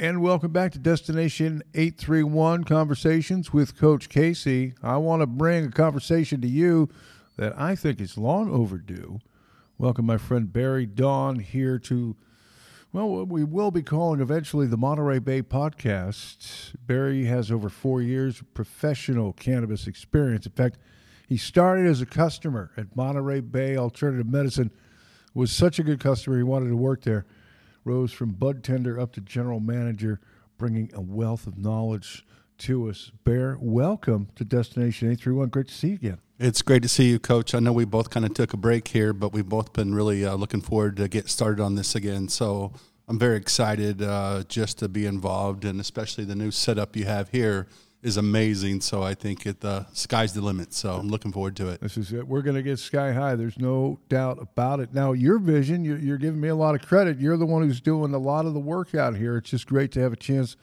And welcome back to Destination 831 Conversations with Coach Casey. I want to bring a conversation to you that I think is long overdue. Welcome my friend Barry Dawn here to, well, what we will be calling eventually the Monterey Bay Podcast. Barry has over four years of professional cannabis experience. In fact, he started as a customer at Monterey Bay Alternative Medicine, was such a good customer, he wanted to work there rose from bud tender up to general manager, bringing a wealth of knowledge to us. Bear, welcome to Destination 831. Great to see you again. It's great to see you, Coach. I know we both kind of took a break here, but we've both been really uh, looking forward to get started on this again. So I'm very excited uh, just to be involved, and especially the new setup you have here is amazing. So I think it, the sky's the limit. So I'm looking forward to it. This is it. We're going to get sky high. There's no doubt about it. Now, your vision, you're, you're, giving me a lot of credit. You're the one who's doing a lot of the work out here. It's just great to have a chance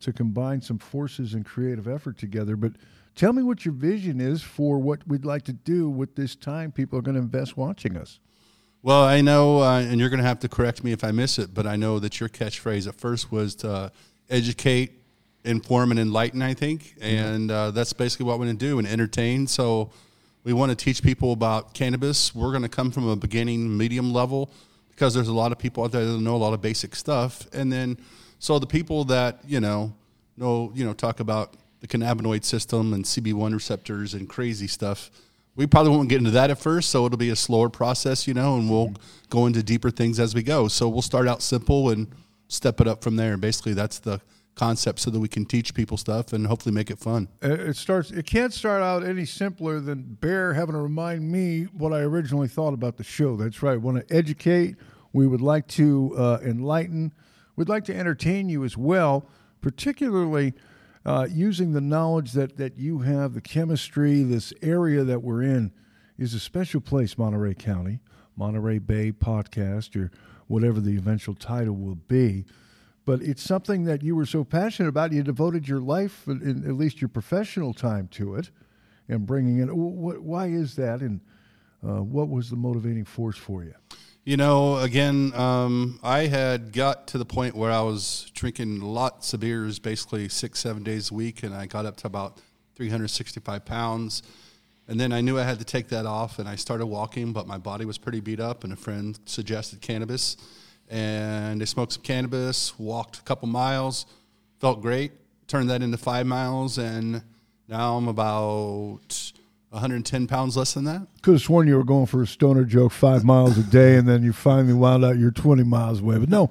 to combine some forces and creative effort together. But tell me what your vision is for what we'd like to do with this time people are going to invest watching us. Well, I know, uh, and you're going to have to correct me if I miss it, but I know that your catchphrase at first was to educate, inform and enlighten, I think. And uh, that's basically what we're going to do and entertain. So we want to teach people about cannabis. We're going to come from a beginning, medium level because there's a lot of people out there that know a lot of basic stuff. And then, so the people that, you know, know, you know, talk about the cannabinoid system and CB1 receptors and crazy stuff. We probably won't get into that at first, so it'll be a slower process, you know, and we'll go into deeper things as we go. So we'll start out simple and step it up from there. Basically, that's the concept so that we can teach people stuff and hopefully make it fun. Uh, It starts. It can't start out any simpler than Bear having to remind me what I originally thought about the show. That's right. We want to educate. We would like to uh, enlighten. We'd like to entertain you as well, particularly uh, using the knowledge that that you have, the chemistry. This area that we're in is a special place, Monterey County, Monterey Bay Podcast, or whatever the eventual title will be but it's something that you were so passionate about. You devoted your life, in, at least your professional time, to it, and bringing it. Why is that, and uh, what was the motivating force for you? You know, again, um, I had got to the point where I was drinking lots of beers, basically six, seven days a week, and I got up to about 365 pounds. And then I knew I had to take that off, and I started walking, but my body was pretty beat up, and a friend suggested cannabis and I smoked some cannabis, walked a couple miles, felt great, turned that into five miles, and now I'm about 110 pounds less than that. Could have sworn you were going for a stoner joke five miles a day, and then you finally wound out you're 20 miles away. But no,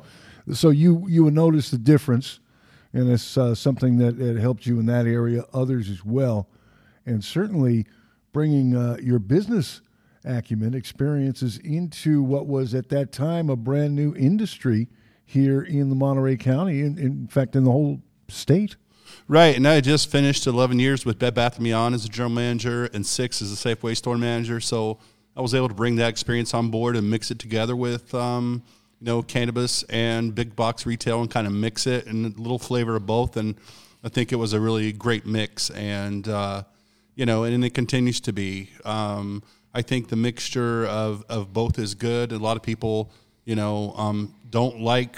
so you you would notice the difference, and it's uh, something that, that helped you in that area, others as well, and certainly bringing uh, your business acumen, experiences into what was at that time a brand new industry here in the Monterey County, in, in fact, in the whole state. Right, and I just finished 11 years with Bed Bath & Beyond as a general manager and six as a Safeway store manager. So I was able to bring that experience on board and mix it together with, um, you know, cannabis and big box retail and kind of mix it and a little flavor of both. And I think it was a really great mix. And, uh, you know, and it continues to be. Um, I think the mixture of, of both is good. A lot of people, you know, um, don't like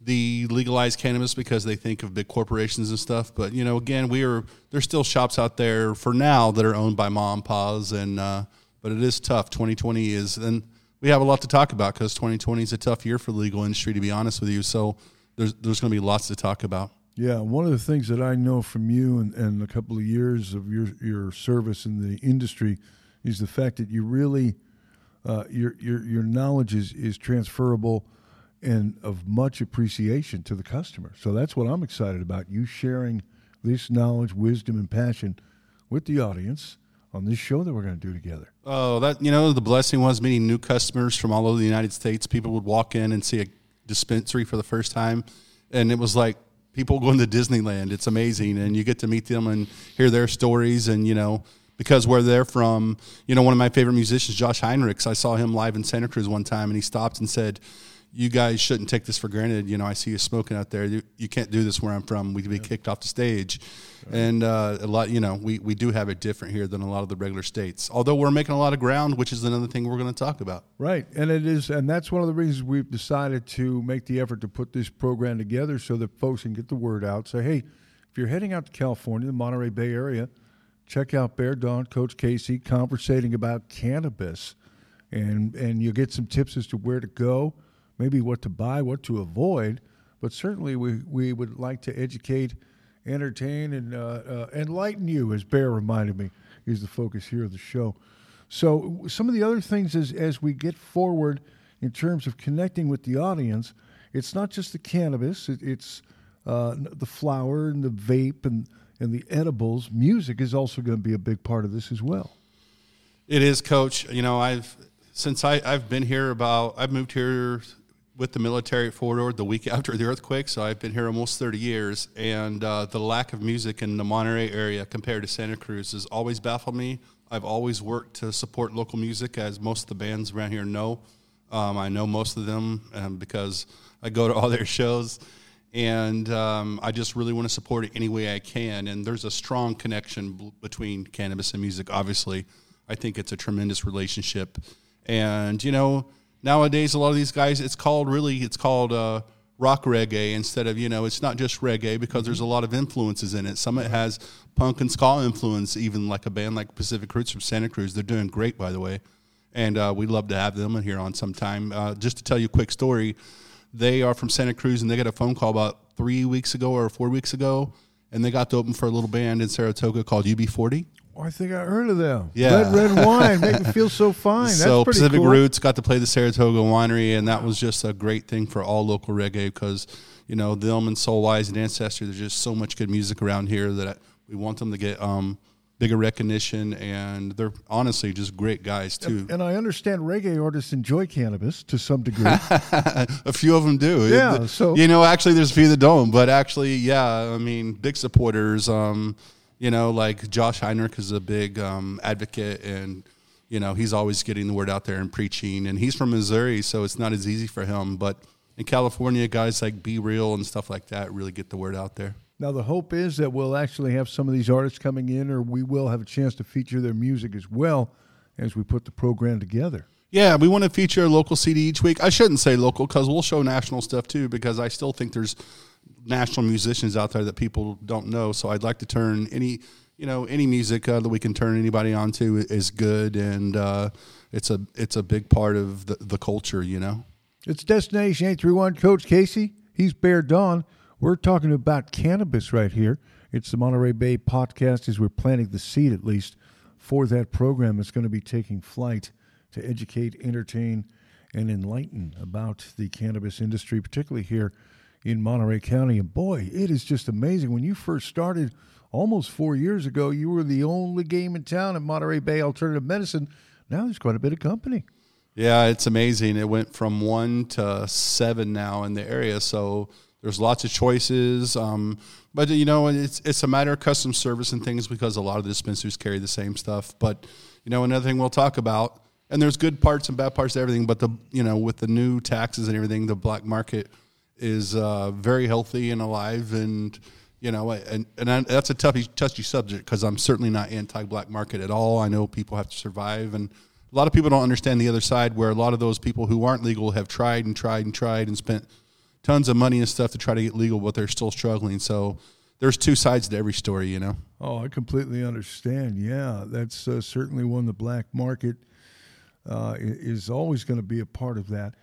the legalized cannabis because they think of big corporations and stuff. But you know, again, we are there's still shops out there for now that are owned by mom and pa's, and uh, but it is tough. 2020 is, and we have a lot to talk about because 2020 is a tough year for the legal industry, to be honest with you. So there's there's going to be lots to talk about. Yeah, one of the things that I know from you and, and a couple of years of your your service in the industry is the fact that you really uh, your your your knowledge is is transferable and of much appreciation to the customer. So that's what I'm excited about. You sharing this knowledge, wisdom, and passion with the audience on this show that we're going to do together. Oh, that you know, the blessing was meeting new customers from all over the United States. People would walk in and see a dispensary for the first time, and it was like people going to Disneyland. It's amazing, and you get to meet them and hear their stories, and you know because where they're from, you know, one of my favorite musicians, Josh Heinrichs, I saw him live in Santa Cruz one time and he stopped and said, you guys shouldn't take this for granted. You know, I see you smoking out there. You, you can't do this where I'm from. We could be yeah. kicked off the stage. Right. And uh, a lot, you know, we, we do have it different here than a lot of the regular states. Although we're making a lot of ground, which is another thing we're going to talk about. Right, and it is, and that's one of the reasons we've decided to make the effort to put this program together so that folks can get the word out. Say, hey, if you're heading out to California, the Monterey Bay area, check out Bear Dawn, Coach Casey, conversating about cannabis, and and you'll get some tips as to where to go maybe what to buy, what to avoid. But certainly, we, we would like to educate, entertain, and uh, uh, enlighten you, as Bear reminded me, is the focus here of the show. So, some of the other things is as we get forward in terms of connecting with the audience, it's not just the cannabis, it, it's uh, the flower and the vape and, and the edibles. Music is also going to be a big part of this as well. It is, Coach. You know, I've since I, I've been here about I've moved here with the military at Fort Ord the week after the earthquake, so I've been here almost 30 years. And uh, the lack of music in the Monterey area compared to Santa Cruz has always baffled me. I've always worked to support local music, as most of the bands around here know. Um, I know most of them um, because I go to all their shows. And um, I just really want to support it any way I can. And there's a strong connection b- between cannabis and music, obviously. I think it's a tremendous relationship. And, you know, nowadays a lot of these guys it's called really it's called uh, rock reggae instead of you know it's not just reggae because there's a lot of influences in it some of it has punk and ska influence even like a band like pacific roots from santa cruz they're doing great by the way and uh, we'd love to have them here on sometime uh, just to tell you a quick story they are from santa cruz and they got a phone call about three weeks ago or four weeks ago and they got to open for a little band in saratoga called ub40 Oh, I think I heard of them. Yeah, red red wine make me feel so fine. That's so Pacific cool. Roots got to play the Saratoga Winery, and that was just a great thing for all local reggae because you know them and Soul Soulwise and Ancestor. There's just so much good music around here that we want them to get um, bigger recognition, and they're honestly just great guys too. And, I understand reggae artists enjoy cannabis to some degree. a few of them do. Yeah. So you know, actually, there's a few that don't, but actually, yeah. I mean, big supporters. Um, you know, like Josh Heinrich is a big um, advocate, and you know he's always getting the word out there and preaching. And he's from Missouri, so it's not as easy for him. But in California, guys like B-Real and stuff like that really get the word out there. Now the hope is that we'll actually have some of these artists coming in, or we will have a chance to feature their music as well as we put the program together. Yeah, we want to feature a local CD each week. I shouldn't say local because we'll show national stuff too, because I still think there's national musicians out there that people don't know. So I'd like to turn any you know any music uh, that we can turn anybody onto is good, and uh, it's a it's a big part of the, the culture. You know, it's Destination Eight Three One. Coach Casey, he's Bear Dawn. We're talking about cannabis right here. It's the Monterey Bay podcast as we're planting the seed, at least, for that program that's going to be taking flight to educate, entertain, and enlighten about the cannabis industry, particularly here in Monterey County. And boy, it is just amazing. When you first started almost four years ago, you were the only game in town at Monterey Bay Alternative Medicine. Now there's quite a bit of company. Yeah, it's amazing. It went from one to seven now in the area. So there's lots of choices. Um, but you know, it's it's a matter of custom service and things because a lot of the dispensaries carry the same stuff. But you know, another thing we'll talk about, and there's good parts and bad parts to everything. But the you know, with the new taxes and everything, the black market is uh, very healthy and alive, and you know, and and I, that's a touchy touchy subject because I'm certainly not anti-black market at all. I know people have to survive, and a lot of people don't understand the other side, where a lot of those people who aren't legal have tried and tried and tried and spent tons of money and stuff to try to get legal, but they're still struggling. So there's two sides to every story, you know. Oh, I completely understand. Yeah, that's uh, certainly one. The black market uh, is always going to be a part of that.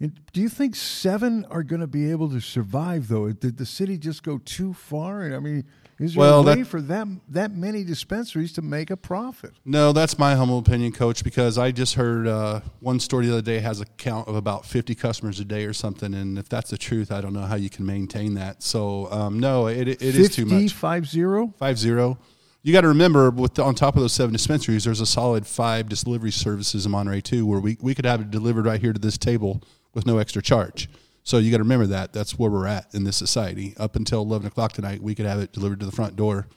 Do you think seven are going to be able to survive, though? Did the city just go too far? I mean, is there well, a way that, for them that many dispensaries to make a profit? No, that's my humble opinion, Coach. Because I just heard uh, one story the other day has a count of about fifty customers a day or something, and if that's the truth, I don't know how you can maintain that. So um, no, it, it is too much. Five zero. Five zero. You got to remember, with the, on top of those seven dispensaries, there's a solid five delivery services in Monterey too, where we, we could have it delivered right here to this table with no extra charge. So you got to remember that that's where we're at in this society. Up until eleven o'clock tonight, we could have it delivered to the front door,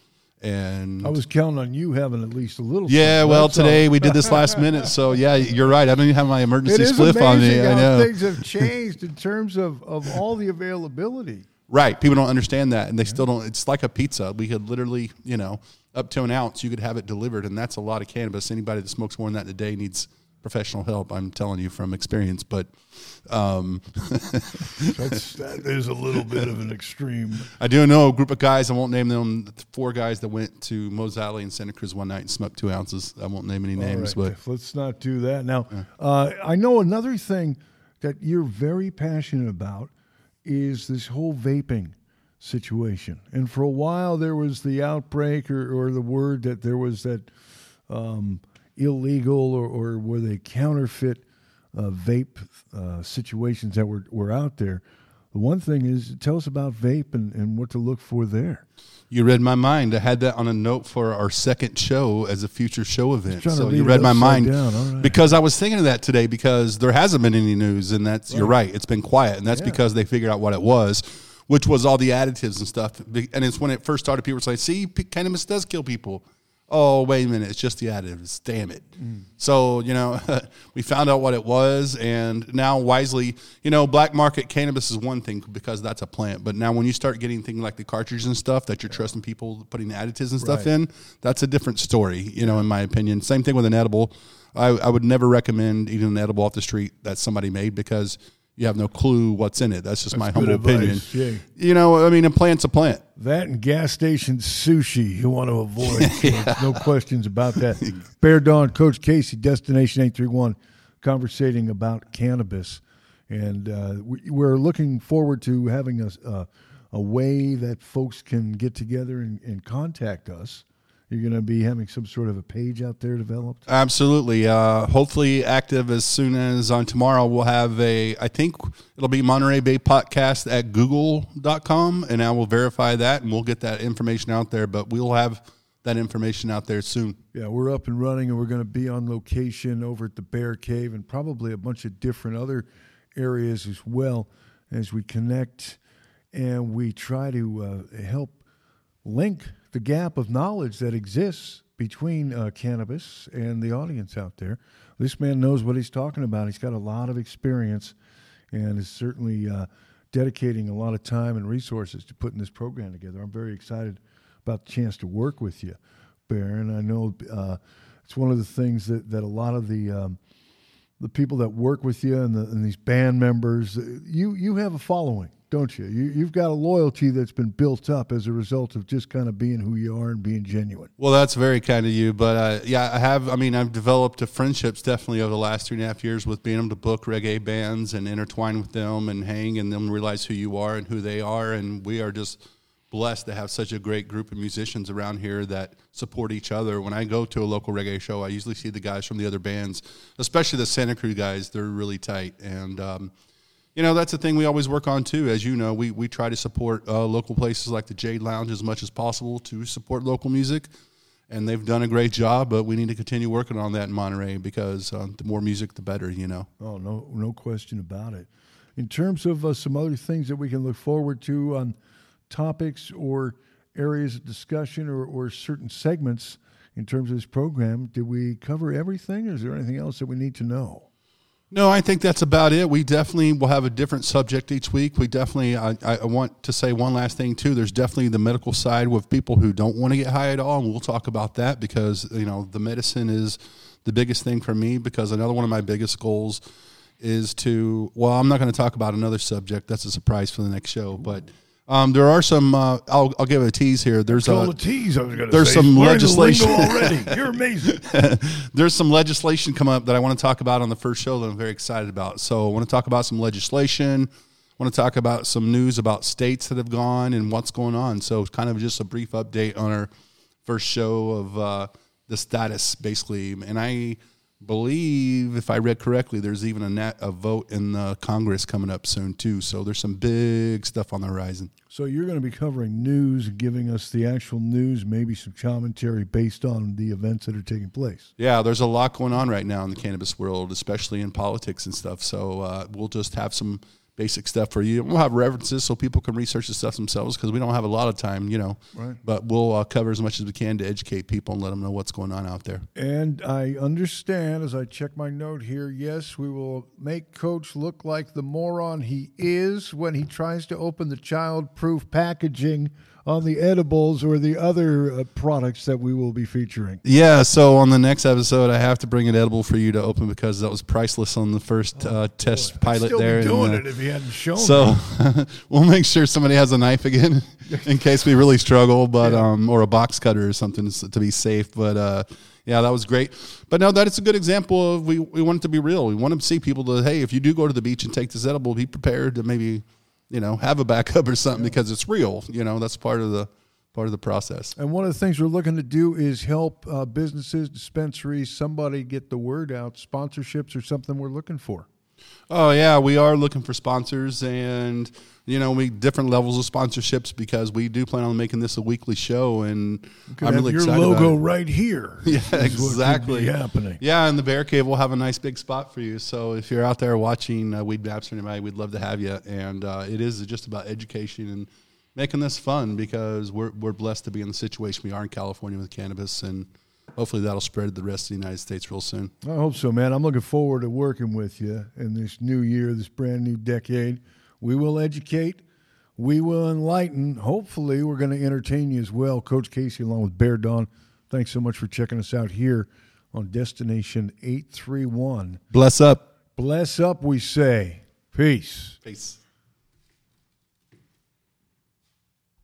And I was counting on you having at least a little. yeah, well, today we did this last minute, so yeah, you're right. I don't even have my emergency spliff on me. I know. things have changed in terms of, of all the availability. Right. People don't understand that, and they still don't. It's like a pizza. We could literally, you know, up to an ounce, you could have it delivered, and that's a lot of cannabis. Anybody that smokes more than that in a day needs professional help. I'm telling you from experience. But um, That's, that is a little bit of an extreme. I do know a group of guys. I won't name them. Four guys that went to Moe's Alley in Santa Cruz one night and smoked two ounces. I won't name any names, right, but let's not do that. Now, uh, I know another thing that you're very passionate about is this whole vaping situation. And for a while, there was the outbreak or, or the word that there was that um, illegal or, or were they counterfeit uh, vape uh, situations that were, were out there. The one thing is, tell us about vape and, and what to look for there. you read my mind. I had that on a note for our second show as a future show event. So you read my mind right. because I was thinking of that today because there hasn't been any news, and that's you're right. It's been quiet, and that's Yeah. because they figured out what it was, which was all the additives and stuff. And it's when it first started, people were saying, "See, cannabis does kill people." Oh, wait a minute! It's just the additives. Damn it! Mm. So you know, we found out what it was, and now wisely, you know, black market cannabis is one thing because that's a plant. But now when you start getting things like the cartridges and stuff that you're trusting people putting the additives and stuff Right. in, that's a different story. You know, in my opinion. Same thing with an edible. I, I would never recommend eating an edible off the street that somebody made because you have no clue what's in it. That's just my humble advice, opinion. yeah. You know, I mean, a plant's a plant. That and gas station sushi you want to avoid. kids. No questions about that. Bear Dawn, Coach Casey, Destination 831, conversating about cannabis. And uh, we, we're looking forward to having a, a, a way that folks can get together and, and contact us. You're going to be having some sort of a page out there developed. Absolutely. Uh, hopefully active as soon as on tomorrow we'll have a I think it'll be Monterey Bay podcast at google.com and I will verify that and we'll get that information out there, but we'll have that information out there soon. Yeah, we're up and running, and we're going to be on location over at the Bear Cave and probably a bunch of different other areas as well as we connect and we try to uh, help link the gap of knowledge that exists between uh, cannabis and the audience out there. This man knows what he's talking about. He's got a lot of experience and is certainly uh, dedicating a lot of time and resources to putting this program together. I'm very excited about the chance to work with you, Baron. I know uh, it's one of the things that, that a lot of the um, the people that work with you and, the, and these band members, uh, you you have a following, don't you? you? You've got a loyalty that's been built up as a result of just kind of being who you are and being genuine. Well, that's very kind of you, but uh, yeah, I have. I mean, I've developed friendships definitely over the last three and a half years with being able to book reggae bands and intertwine with them and hang and them realize who you are and who they are, and we are just blessed to have such a great group of musicians around here that support each other. When I go to a local reggae show, I usually see the guys from the other bands, especially the Santa Cruz guys. They're really tight, and um, you know that's the thing we always work on too. As you know, we we try to support uh, local places like the Jade Lounge as much as possible to support local music. And they've done a great job, but we need to continue working on that in Monterey because uh, the more music, the better. You know. Oh, no, no question about it. In terms of uh, some other things that we can look forward to on topics or areas of discussion or, or certain segments in terms of this program, did we cover everything or is there anything else that we need to know? No, I think that's about it. We definitely will have a different subject each week. We definitely, I, I want to say one last thing too. There's definitely the medical side with people who don't want to get high at all, and we'll talk about that because you know the medicine is the biggest thing for me. Because another one of my biggest goals is to, well, I'm not going to talk about another subject. That's a surprise for the next show, but. Um, there are some. Uh, I'll, I'll give a tease here. There's a, tease I was going to there's say. some Learn legislation. already. You're amazing. there's some legislation come up that I want to talk about on the first show that I'm very excited about. So I want to talk about some legislation. I want to talk about some news about states that have gone and what's going on. So kind of just a brief update on our first show of uh, the status, basically. And I believe, if I read correctly, there's even a, nat- a vote in the Congress coming up soon too. So there's some big stuff on the horizon. So you're going to be covering news giving us the actual news, maybe some commentary based on the events that are taking place. Yeah, there's a lot going on right now in the cannabis world, especially in politics and stuff. So uh, we'll just have some basic stuff for you. We'll have references so people can research the stuff themselves because we don't have a lot of time, you know. Right. But we'll uh, cover as much as we can to educate people and let them know what's going on out there. And I understand as I check my note here, yes, we will make Coach look like the moron he is when he tries to open the child proof packaging on the edibles or the other uh, products that we will be featuring. Yeah, so on the next episode, I have to bring an edible for you to open because that was priceless on the first uh, test pilot Still there. doing it if hadn't shown. So we'll make sure somebody has a knife again in case we really struggle, but um, or a box cutter or something to be safe. But uh, yeah, that was great. But no, that is a good example of we we want it to be real. We want to see people to hey, if you do go to the beach and take this edible, be prepared to maybe you know have a backup or something because it's real. You know that's part of the part of the process. And one of the things we're looking to do is help uh, businesses, dispensaries, somebody get the word out. Sponsorships or something we're looking for. Oh yeah, we are looking for sponsors, and you know we different levels of sponsorships because we do plan on making this a weekly show, and I'm really your excited logo about it. right here. Yeah, is what could be exactly. happening. Yeah, and the Bear Cave will have a nice big spot for you. So if you're out there watching uh, Weed Maps or anybody, we'd love to have you. And uh, it is just about education and making this fun because we're we're blessed to be in the situation we are in California with cannabis, and hopefully that'll spread to the rest of the United States real soon. I hope so, man. I'm looking forward to working with you in this new year, this brand new decade. We will educate, we will enlighten. Hopefully, we're going to entertain you as well. Coach Casey, along with Bear Dawn, thanks so much for checking us out here on Destination 831. Bless up. Bless up, we say. Peace. Peace.